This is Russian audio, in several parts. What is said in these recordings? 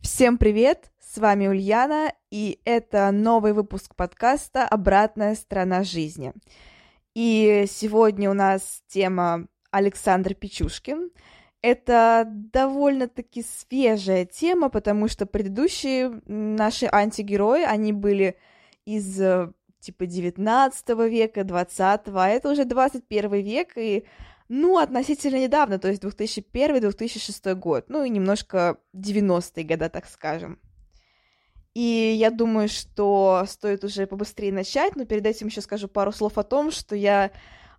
Всем привет! С вами Ульяна, и это новый выпуск подкаста «Обратная сторона жизни». И сегодня у нас тема Александр Печушкин. Это довольно-таки свежая тема, потому что предыдущие наши антигерои, они были из типа 19 века, 20 а это уже 21 век, и ну, относительно недавно, то есть 2001-2006 год, ну и немножко 90-е года, так скажем. И я думаю, что стоит уже побыстрее начать, но перед этим еще скажу пару слов о том, что я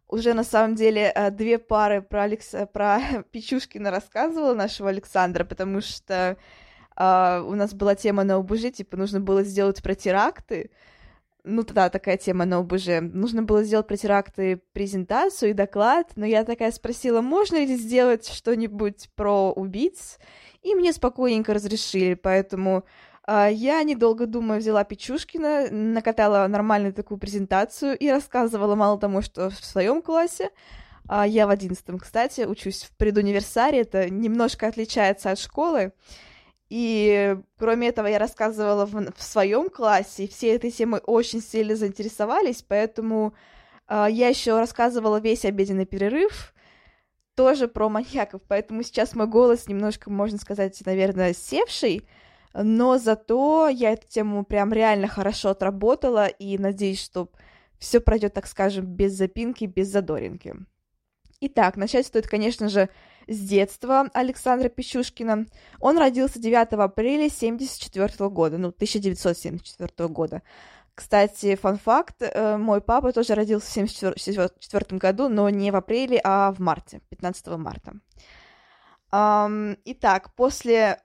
уже на самом деле э, две пары про, Алекс... про Печушкина рассказывала, нашего Александра, потому что uh, у нас была тема на ОБЖ, типа нужно было сделать про теракты, ну, тогда такая тема на ОБЖ. Нужно было сделать про теракты презентацию и доклад, но я такая спросила, можно ли сделать что-нибудь про убийц, и мне спокойненько разрешили, поэтому э, я, недолго думая, взяла Печушкина, накатала нормальную такую презентацию и рассказывала мало тому, что в своем классе, э, я в одиннадцатом, кстати, учусь в предуниверсаре, это немножко отличается от школы, и кроме этого я рассказывала в, в своем классе, все этой темой очень сильно заинтересовались, поэтому э, я еще рассказывала весь обеденный перерыв тоже про маньяков, поэтому сейчас мой голос немножко, можно сказать, наверное, севший, но зато я эту тему прям реально хорошо отработала, и надеюсь, что все пройдет, так скажем, без запинки, без задоринки. Итак, начать стоит, конечно же, с детства Александра Пищушкина. Он родился 9 апреля 1974 года, ну, 1974 года. Кстати, фан-факт, э, мой папа тоже родился в 1974 году, но не в апреле, а в марте, 15 марта. Итак, после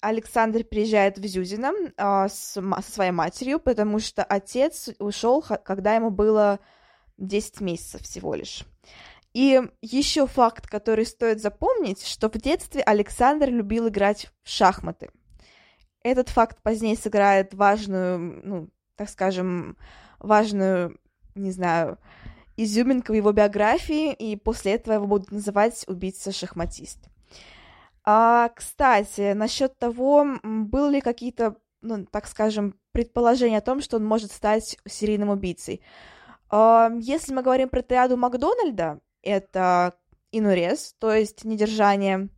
Александр приезжает в Зюзино а, со своей матерью, потому что отец ушел, когда ему было 10 месяцев всего лишь. И еще факт, который стоит запомнить, что в детстве Александр любил играть в шахматы. Этот факт позднее сыграет важную, ну, так скажем, важную, не знаю, изюминку в его биографии, и после этого его будут называть убийца-шахматист. А, кстати, насчет того, были ли какие-то, ну, так скажем, предположения о том, что он может стать серийным убийцей. А, если мы говорим про триаду Макдональда, это инурез, то есть недержание,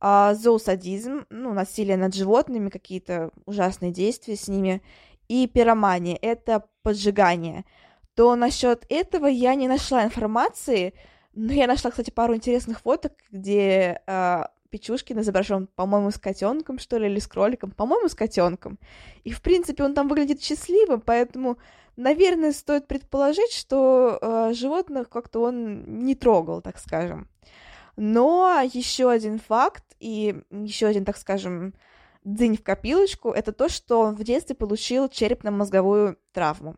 а, зоосадизм, ну, насилие над животными, какие-то ужасные действия с ними, и пиромания, это поджигание, то насчет этого я не нашла информации, но я нашла, кстати, пару интересных фоток, где э, Печушкин изображен, по-моему, с котенком, что ли, или с кроликом, по-моему, с котенком. И, в принципе, он там выглядит счастливым, поэтому наверное, стоит предположить, что э, животных как-то он не трогал, так скажем. Но еще один факт и еще один, так скажем, день в копилочку, это то, что он в детстве получил черепно-мозговую травму.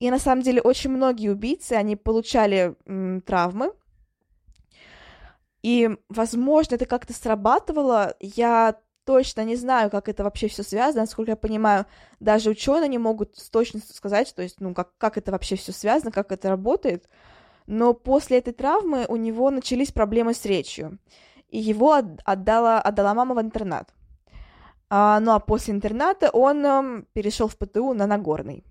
И на самом деле очень многие убийцы, они получали м, травмы, и, возможно, это как-то срабатывало. Я точно не знаю, как это вообще все связано. Насколько я понимаю, даже ученые не могут с точностью сказать, то есть, ну, как, как это вообще все связано, как это работает. Но после этой травмы у него начались проблемы с речью. И его отдала, отдала мама в интернат. А, ну а после интерната он э, перешел в ПТУ на Нагорный.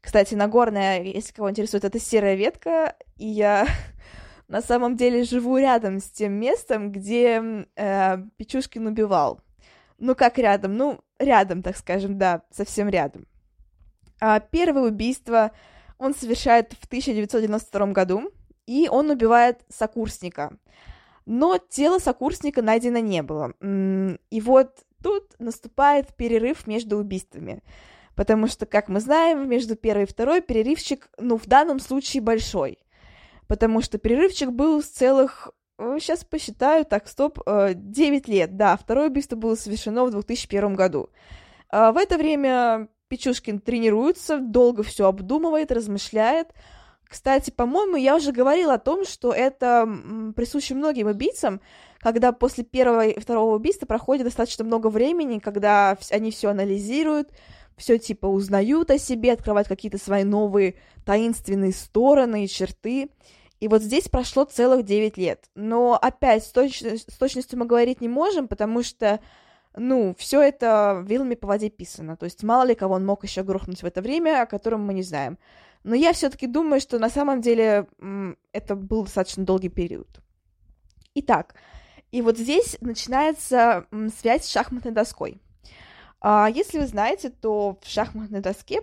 Кстати, Нагорная, если кого интересует, это серая ветка, и я на самом деле живу рядом с тем местом, где э, Печушкин убивал. Ну, как рядом? Ну, рядом, так скажем, да, совсем рядом. А первое убийство он совершает в 1992 году, и он убивает сокурсника. Но тело сокурсника найдено не было. И вот тут наступает перерыв между убийствами. Потому что, как мы знаем, между первой и второй перерывчик, ну, в данном случае большой. Потому что перерывчик был с целых Сейчас э, посчитаю, так, стоп, 9 э, лет, да, второе убийство было совершено в 2001 году. А в это время Печушкин тренируется, долго все обдумывает, размышляет. Кстати, по-моему, я уже говорила о том, что это присуще многим убийцам, когда после первого и второго убийства проходит достаточно много времени, когда они все анализируют, все типа узнают о себе, открывают какие-то свои новые таинственные стороны и черты. И вот здесь прошло целых 9 лет. Но опять с, точ... с точностью мы говорить не можем, потому что, ну, все это вилами по воде писано. То есть мало ли кого он мог еще грохнуть в это время, о котором мы не знаем. Но я все-таки думаю, что на самом деле это был достаточно долгий период. Итак, и вот здесь начинается связь с шахматной доской. А, если вы знаете, то в шахматной доске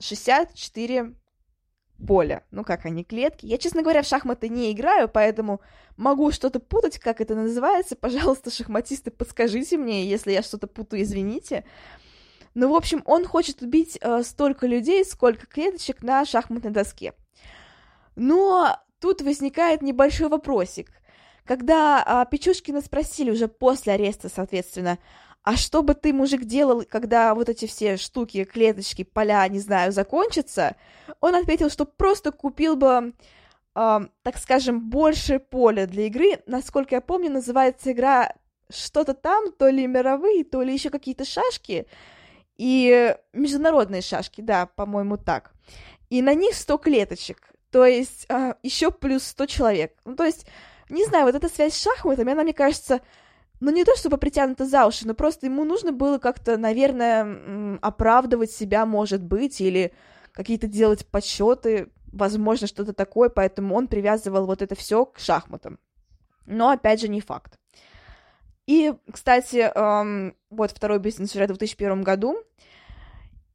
64 поля. Ну, как они, клетки. Я, честно говоря, в шахматы не играю, поэтому могу что-то путать, как это называется. Пожалуйста, шахматисты, подскажите мне, если я что-то путаю, извините. Ну, в общем, он хочет убить э, столько людей, сколько клеточек на шахматной доске. Но тут возникает небольшой вопросик. Когда э, Печушкина спросили уже после ареста, соответственно, а что бы ты, мужик, делал, когда вот эти все штуки, клеточки, поля, не знаю, закончатся? Он ответил, что просто купил бы, э, так скажем, больше поля для игры. Насколько я помню, называется игра что-то там, то ли мировые, то ли еще какие-то шашки. И международные шашки, да, по-моему, так. И на них 100 клеточек, то есть э, еще плюс 100 человек. Ну, то есть, не знаю, вот эта связь с шахматами, она, мне кажется, ну, не то чтобы притянуто за уши, но просто ему нужно было как-то, наверное, оправдывать себя, может быть, или какие-то делать подсчеты, возможно, что-то такое, поэтому он привязывал вот это все к шахматам. Но, опять же, не факт. И, кстати, эм, вот второй бизнес уже в 2001 году.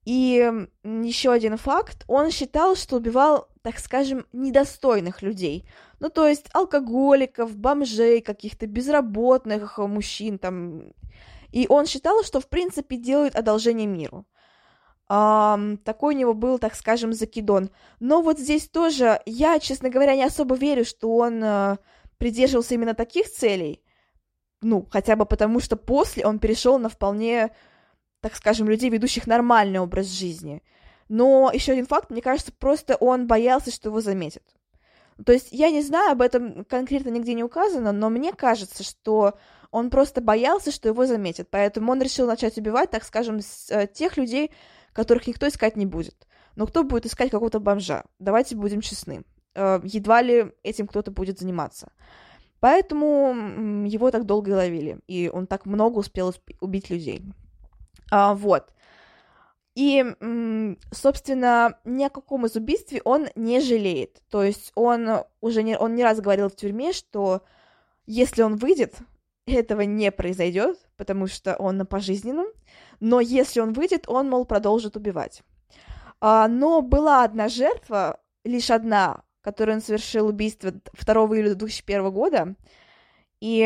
И еще один факт, он считал, что убивал, так скажем, недостойных людей. Ну, то есть алкоголиков, бомжей, каких-то безработных мужчин там. И он считал, что, в принципе, делают одолжение миру. Um, такой у него был, так скажем, закидон. Но вот здесь тоже я, честно говоря, не особо верю, что он uh, придерживался именно таких целей. Ну, хотя бы потому, что после он перешел на вполне так скажем, людей, ведущих нормальный образ жизни. Но еще один факт, мне кажется, просто он боялся, что его заметят. То есть я не знаю, об этом конкретно нигде не указано, но мне кажется, что он просто боялся, что его заметят. Поэтому он решил начать убивать, так скажем, с, э, тех людей, которых никто искать не будет. Но кто будет искать какого-то бомжа? Давайте будем честны. Э, едва ли этим кто-то будет заниматься. Поэтому его так долго и ловили, и он так много успел убить людей. А, вот. И, собственно, ни о каком из убийстве он не жалеет. То есть он уже не, он не раз говорил в тюрьме, что если он выйдет, этого не произойдет, потому что он на пожизненном. Но если он выйдет, он, мол, продолжит убивать. А, но была одна жертва, лишь одна, которую он совершил убийство 2 июля 2001 года. И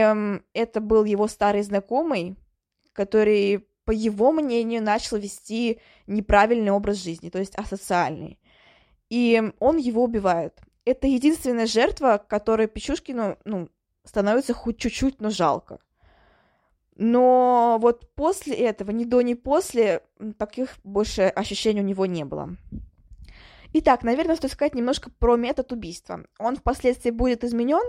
это был его старый знакомый, который по его мнению, начал вести неправильный образ жизни, то есть асоциальный. И он его убивает. Это единственная жертва, которой Печушкину, ну, становится хоть чуть-чуть, но жалко. Но вот после этого, ни до, ни после, таких больше ощущений у него не было. Итак, наверное, стоит сказать немножко про метод убийства. Он впоследствии будет изменен,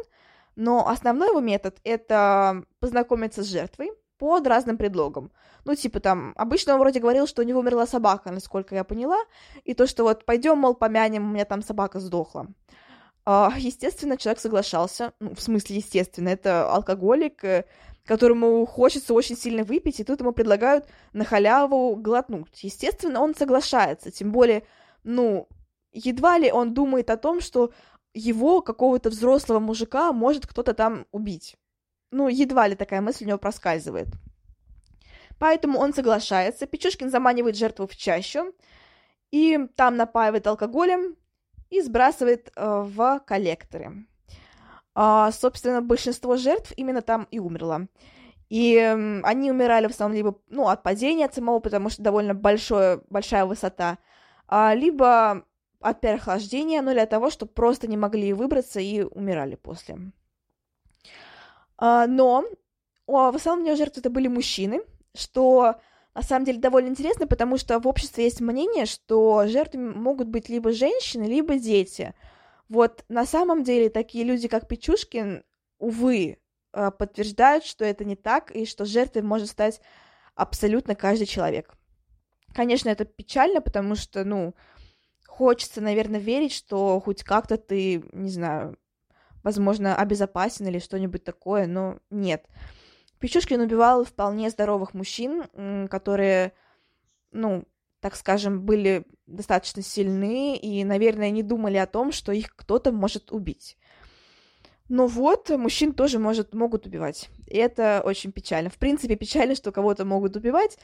но основной его метод — это познакомиться с жертвой, под разным предлогом. Ну, типа там, обычно он вроде говорил, что у него умерла собака, насколько я поняла, и то, что вот пойдем, мол, помянем, у меня там собака сдохла. А, естественно, человек соглашался, ну, в смысле, естественно, это алкоголик, э, которому хочется очень сильно выпить, и тут ему предлагают на халяву глотнуть. Естественно, он соглашается, тем более, ну, едва ли он думает о том, что его, какого-то взрослого мужика, может кто-то там убить ну, едва ли такая мысль у него проскальзывает. Поэтому он соглашается, Печушкин заманивает жертву в чащу, и там напаивает алкоголем и сбрасывает э, в коллекторы. А, собственно, большинство жертв именно там и умерло. И они умирали в основном либо ну, от падения от самого, потому что довольно большое, большая высота, а, либо от переохлаждения, ну или от того, что просто не могли выбраться и умирали после. А, но о, в основном жертвы это были мужчины, что на самом деле довольно интересно, потому что в обществе есть мнение, что жертвами могут быть либо женщины, либо дети. Вот на самом деле такие люди, как Печушкин, увы, э, подтверждают, что это не так, и что жертвой может стать абсолютно каждый человек. Конечно, это печально, потому что, ну, хочется, наверное, верить, что хоть как-то ты, не знаю, возможно, обезопасен или что-нибудь такое, но нет. Печушкин убивал вполне здоровых мужчин, которые, ну, так скажем, были достаточно сильны и, наверное, не думали о том, что их кто-то может убить. Но вот, мужчин тоже может, могут убивать. И это очень печально. В принципе, печально, что кого-то могут убивать,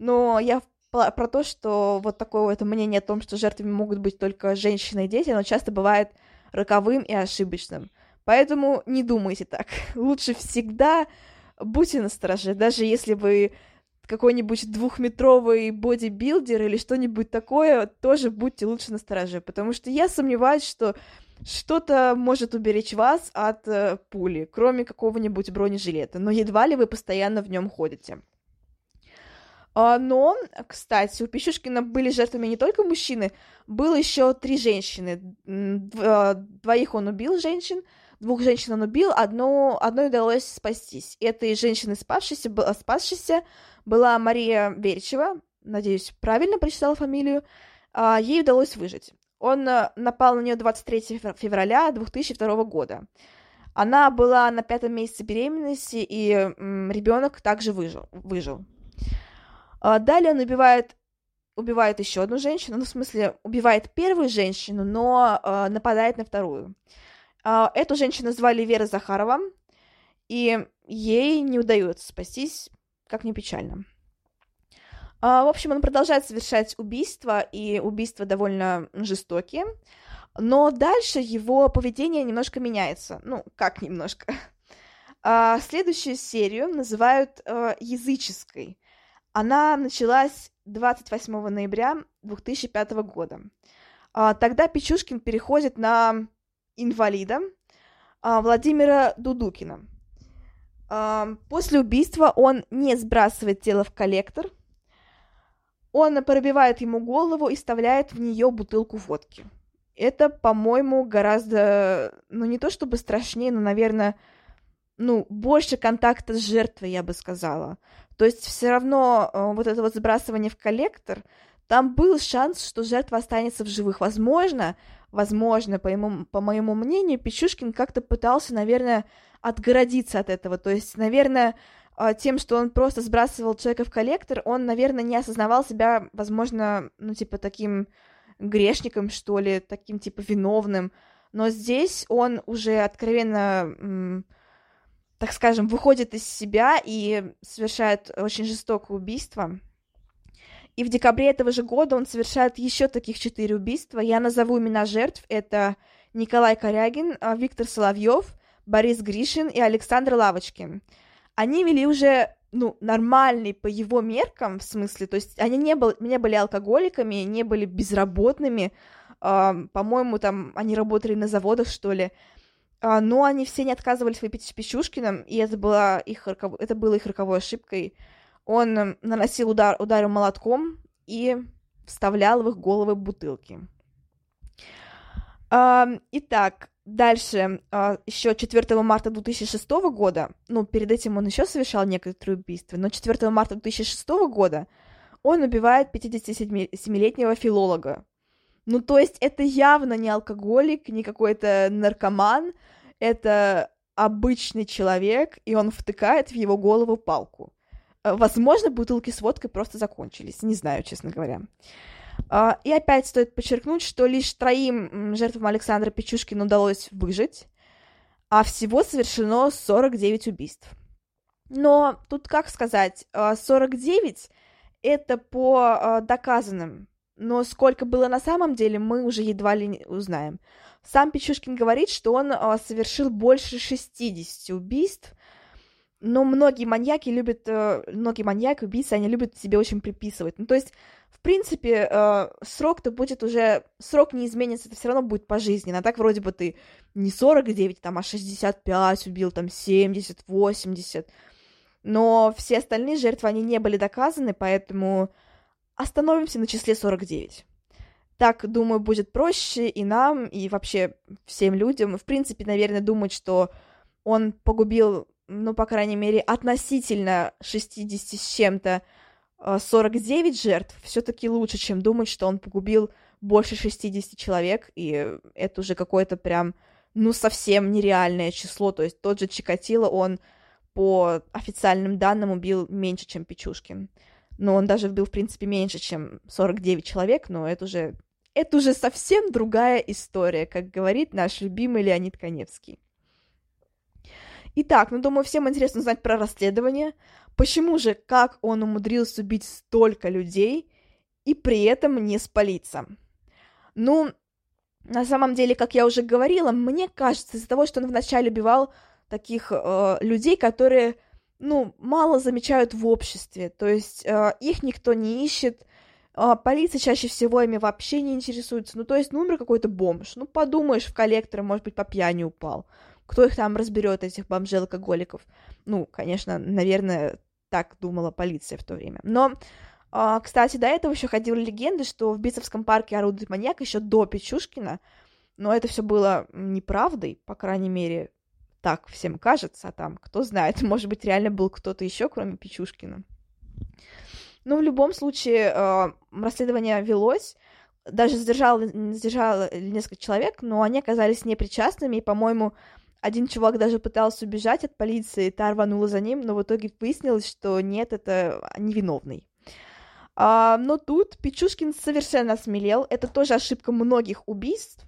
но я про то, что вот такое вот мнение о том, что жертвами могут быть только женщины и дети, оно часто бывает роковым и ошибочным. Поэтому не думайте так. Лучше всегда будьте настороже, даже если вы какой-нибудь двухметровый бодибилдер или что-нибудь такое, тоже будьте лучше настороже, потому что я сомневаюсь, что что-то может уберечь вас от э, пули, кроме какого-нибудь бронежилета, но едва ли вы постоянно в нем ходите. А, но, кстати, у Пищушкина были жертвами не только мужчины, было еще три женщины. А, двоих он убил женщин, двух женщин он убил, одну, одной удалось спастись. Этой женщиной спасшейся, спасшейся была Мария Верчева, надеюсь, правильно прочитала фамилию, а, ей удалось выжить. Он э, напал на нее 23 февраля 2002 года. Она была на пятом месяце беременности, и ребенок также выжил. выжил. А, далее он убивает, убивает еще одну женщину, ну, в смысле, убивает первую женщину, но э, нападает на вторую. Э, эту женщину звали Вера Захарова, и ей не удается спастись, как ни печально. Э, в общем, он продолжает совершать убийства, и убийства довольно жестокие, но дальше его поведение немножко меняется. Ну, как немножко. Uh, следующую серию называют uh, языческой. Она началась 28 ноября 2005 года. А, тогда Печушкин переходит на инвалида Владимира Дудукина. А, после убийства он не сбрасывает тело в коллектор, он пробивает ему голову и вставляет в нее бутылку водки. Это, по-моему, гораздо, ну не то чтобы страшнее, но, наверное, ну, больше контакта с жертвой, я бы сказала. То есть все равно э, вот это вот сбрасывание в коллектор, там был шанс, что жертва останется в живых. Возможно, возможно, по, ему, по моему мнению, Печушкин как-то пытался, наверное, отгородиться от этого. То есть, наверное, э, тем, что он просто сбрасывал человека в коллектор, он, наверное, не осознавал себя, возможно, ну, типа, таким грешником, что ли, таким, типа, виновным. Но здесь он уже откровенно так скажем, выходит из себя и совершает очень жестокое убийство. И в декабре этого же года он совершает еще таких четыре убийства. Я назову имена жертв. Это Николай Корягин, а, Виктор Соловьев, Борис Гришин и Александр Лавочкин. Они вели уже ну, нормальный по его меркам, в смысле, то есть они не, был, не были алкоголиками, не были безработными, э, по-моему, там они работали на заводах, что ли, а, но они все не отказывались выпить с Пищушкиным, и это, была их, это было их роковой ошибкой. Он наносил удар, ударил молотком и вставлял в их головы бутылки. Итак, дальше, а, еще 4 марта 2006 года, ну, перед этим он еще совершал некоторые убийства, но 4 марта 2006 года он убивает 57-летнего филолога, ну, то есть это явно не алкоголик, не какой-то наркоман, это обычный человек, и он втыкает в его голову палку. Э, возможно, бутылки с водкой просто закончились, не знаю, честно говоря. А, и опять стоит подчеркнуть, что лишь троим жертвам Александра Печушкина удалось выжить, а всего совершено 49 убийств. Но тут как сказать, 49 э, это по э, доказанным но сколько было на самом деле, мы уже едва ли не узнаем. Сам Печушкин говорит, что он а, совершил больше 60 убийств, но многие маньяки любят, а, многие маньяки, убийцы, они любят себе очень приписывать. Ну, то есть, в принципе, а, срок-то будет уже, срок не изменится, это все равно будет пожизненно. А так вроде бы ты не 49, там, а 65 убил, там, 70, 80. Но все остальные жертвы, они не были доказаны, поэтому Остановимся на числе 49. Так, думаю, будет проще и нам, и вообще всем людям. В принципе, наверное, думать, что он погубил, ну, по крайней мере, относительно 60 с чем-то 49 э, жертв, все-таки лучше, чем думать, что он погубил больше 60 человек, и это уже какое-то прям, ну, совсем нереальное число. То есть тот же Чикатило, он по официальным данным убил меньше, чем Печушкин. Но он даже убил, в принципе, меньше, чем 49 человек, но это уже это уже совсем другая история, как говорит наш любимый Леонид Коневский. Итак, ну, думаю, всем интересно узнать про расследование. Почему же, как он умудрился убить столько людей и при этом не спалиться? Ну, на самом деле, как я уже говорила, мне кажется, из-за того, что он вначале убивал таких э, людей, которые, ну, мало замечают в обществе, то есть э, их никто не ищет, а, полиция чаще всего ими вообще не интересуется. Ну, то есть, ну, умер какой-то бомж. Ну, подумаешь, в коллектор, может быть, по пьяни упал. Кто их там разберет, этих бомжей-алкоголиков? Ну, конечно, наверное, так думала полиция в то время. Но, а, кстати, до этого еще ходили легенды, что в Бицевском парке орудует маньяк еще до Печушкина. Но это все было неправдой, по крайней мере, так всем кажется, а там, кто знает, может быть, реально был кто-то еще, кроме Печушкина. Но в любом случае э, расследование велось, даже задержало, задержало несколько человек, но они оказались непричастными, и, по-моему, один чувак даже пытался убежать от полиции, та рванула за ним, но в итоге выяснилось, что нет, это невиновный. А, но тут Печушкин совершенно осмелел. Это тоже ошибка многих убийств,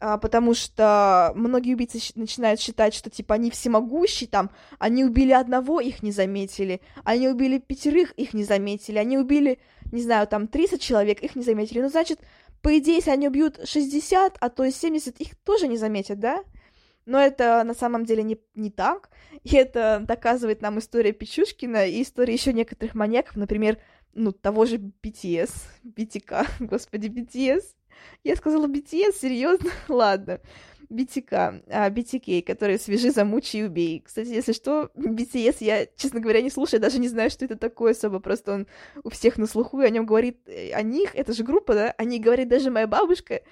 а, потому что многие убийцы начинают считать, что, типа, они всемогущие, там, они убили одного, их не заметили, они убили пятерых, их не заметили, они убили, не знаю, там, 30 человек, их не заметили, ну, значит, по идее, если они убьют 60, а то и 70, их тоже не заметят, да? Но это на самом деле не, не так, и это доказывает нам история Печушкина и история еще некоторых маньяков, например, ну, того же BTS, BTK, господи, BTS, я сказала BTS, серьезно? Ладно. BTK, а, BTK, который «Свяжи, замучи и убей». Кстати, если что, BTS я, честно говоря, не слушаю, даже не знаю, что это такое особо, просто он у всех на слуху, и о нем говорит, э, о них, это же группа, да, о ней говорит даже моя бабушка,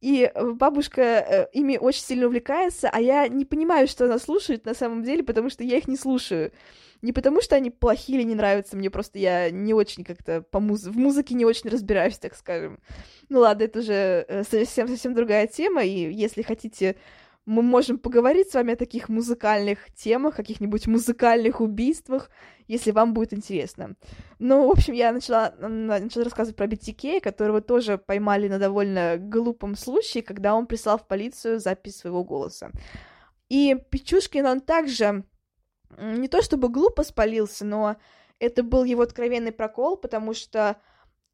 и бабушка э, ими очень сильно увлекается, а я не понимаю, что она слушает на самом деле, потому что я их не слушаю. Не потому, что они плохие или не нравятся мне, просто я не очень как-то по муз... в музыке не очень разбираюсь, так скажем. Ну ладно, это уже э, совсем, совсем другая тема, и если хотите, мы можем поговорить с вами о таких музыкальных темах, каких-нибудь музыкальных убийствах, если вам будет интересно. Ну, в общем, я начала, начала рассказывать про BTK, которого тоже поймали на довольно глупом случае, когда он прислал в полицию запись своего голоса. И Печушкин, он также не то чтобы глупо спалился, но это был его откровенный прокол, потому что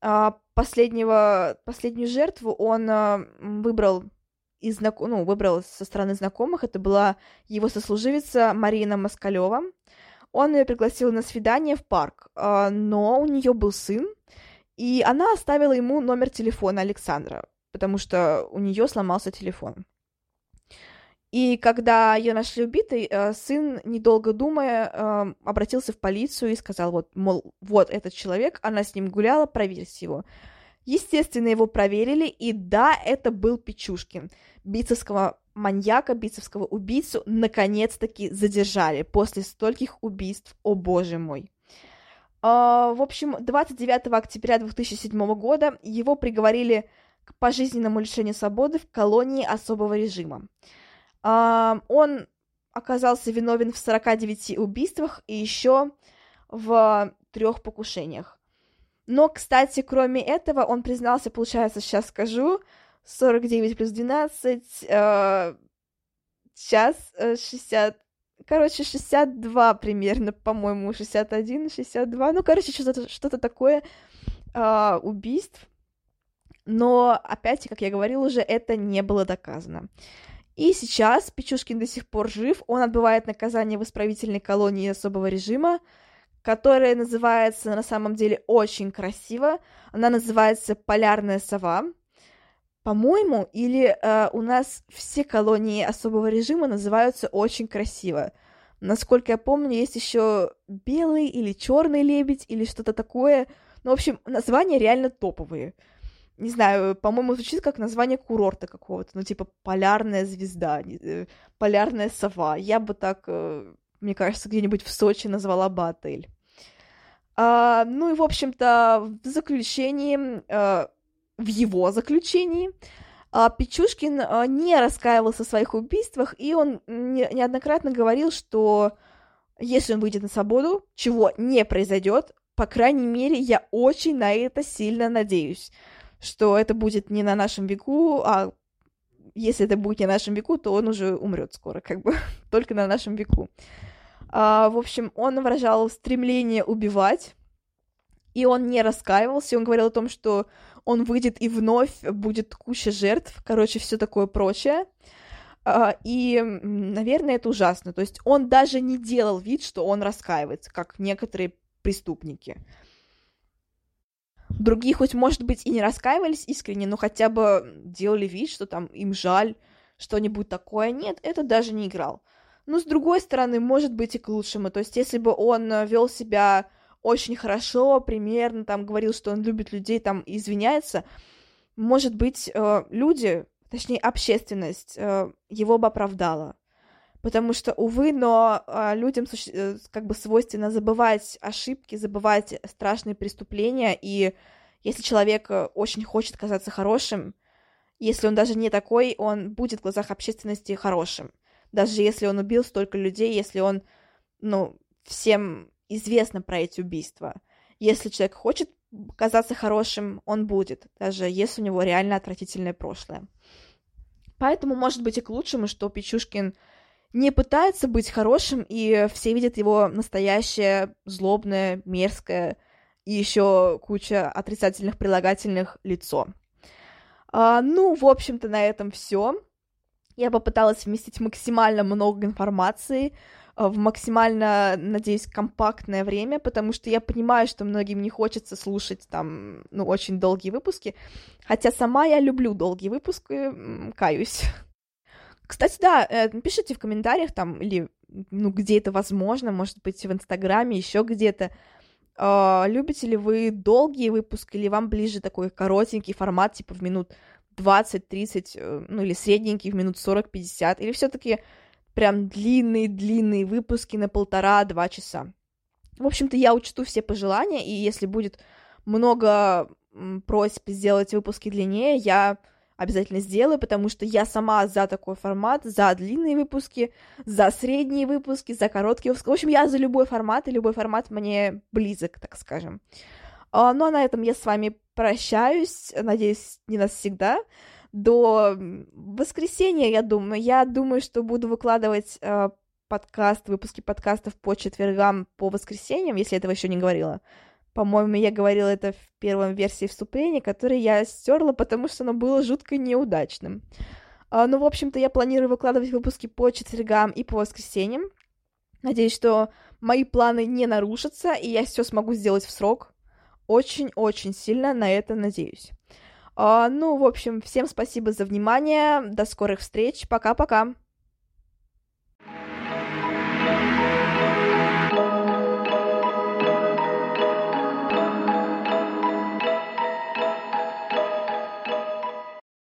а, последнего, последнюю жертву он а, выбрал из знаком... ну, выбрал со стороны знакомых. Это была его сослуживица Марина Москалева. Он ее пригласил на свидание в парк, а, но у нее был сын, и она оставила ему номер телефона Александра, потому что у нее сломался телефон. И когда ее нашли убитой, э, сын, недолго думая, э, обратился в полицию и сказал, вот, мол, вот этот человек, она с ним гуляла, проверьте его. Естественно, его проверили, и да, это был Печушкин. Бицевского маньяка, бицевского убийцу наконец-таки задержали после стольких убийств, о боже мой. Uh, в общем, 29 октября 2007 года его приговорили к пожизненному лишению свободы в колонии особого режима. Он оказался виновен в 49 убийствах и еще в трех покушениях. Но, кстати, кроме этого, он признался, получается, сейчас скажу, 49 плюс 12, э, сейчас 60, короче, 62 примерно, по-моему, 61, 62, ну, короче, что-то что такое э, убийств. Но, опять, как я говорила уже, это не было доказано. И сейчас Печушкин до сих пор жив, он отбывает наказание в исправительной колонии особого режима, которая называется на самом деле очень красиво. Она называется «Полярная сова». По-моему, или э, у нас все колонии особого режима называются очень красиво. Насколько я помню, есть еще белый или черный лебедь или что-то такое. Ну, в общем, названия реально топовые. не знаю, по-моему, звучит как название курорта какого-то, ну, типа полярная звезда, э, полярная сова. Я бы так, э, мне кажется, где-нибудь в Сочи назвала бы отель. А, ну и, в общем-то, в заключении, а, в его заключении, а, Печушкин а, не раскаивался в своих убийствах, и он не, неоднократно говорил, что если он выйдет на свободу, чего не произойдет, по крайней мере, я очень на это сильно надеюсь, что это будет не на нашем веку, а если это будет не на нашем веку, то он уже умрет скоро, как бы только на нашем веку. А, в общем, он выражал стремление убивать, и он не раскаивался, он говорил о том, что он выйдет и вновь будет куча жертв, короче, все такое прочее. А, и, наверное, это ужасно. То есть он даже не делал вид, что он раскаивается, как некоторые преступники. Другие хоть, может быть, и не раскаивались искренне, но хотя бы делали вид, что там им жаль, что-нибудь такое. Нет, это даже не играл. Но, с другой стороны, может быть и к лучшему. То есть, если бы он э, вел себя очень хорошо, примерно, там, говорил, что он любит людей, там, извиняется, может быть, э, люди, точнее, общественность э, его бы оправдала. Потому что, увы, но людям как бы свойственно забывать ошибки, забывать страшные преступления, и если человек очень хочет казаться хорошим, если он даже не такой, он будет в глазах общественности хорошим даже если он убил столько людей, если он, ну, всем известно про эти убийства. Если человек хочет казаться хорошим, он будет, даже если у него реально отвратительное прошлое. Поэтому, может быть, и к лучшему, что Печушкин не пытается быть хорошим, и все видят его настоящее, злобное, мерзкое и еще куча отрицательных прилагательных лицо. А, ну, в общем-то, на этом все. Я попыталась вместить максимально много информации э, в максимально, надеюсь, компактное время, потому что я понимаю, что многим не хочется слушать там, ну, очень долгие выпуски, хотя сама я люблю долгие выпуски, каюсь. Кстати, да, э, напишите в комментариях там, или, ну, где это возможно, может быть, в Инстаграме, еще где-то, Uh, любите ли вы долгие выпуски, или вам ближе такой коротенький формат, типа в минут 20-30, э, ну или средненькие в минут 40-50, или все-таки прям длинные-длинные выпуски на полтора-два часа. В общем-то, я учту все пожелания, и если будет много просьб сделать выпуски длиннее, я обязательно сделаю, потому что я сама за такой формат, за длинные выпуски, за средние выпуски, за короткие выпуски. В общем, я за любой формат, и любой формат мне близок, так скажем. А, ну а на этом я с вами прощаюсь, надеюсь, не навсегда. До воскресенья, я думаю. Я думаю, что буду выкладывать э, подкаст, выпуски подкастов по четвергам, по воскресеньям, если этого еще не говорила. По-моему, я говорила это в первом версии вступления, которое я стерла, потому что оно было жутко неудачным. Uh, ну, в общем-то, я планирую выкладывать выпуски по четвергам и по воскресеньям. Надеюсь, что мои планы не нарушатся, и я все смогу сделать в срок. Очень-очень сильно на это надеюсь. А, ну, в общем, всем спасибо за внимание. До скорых встреч. Пока-пока.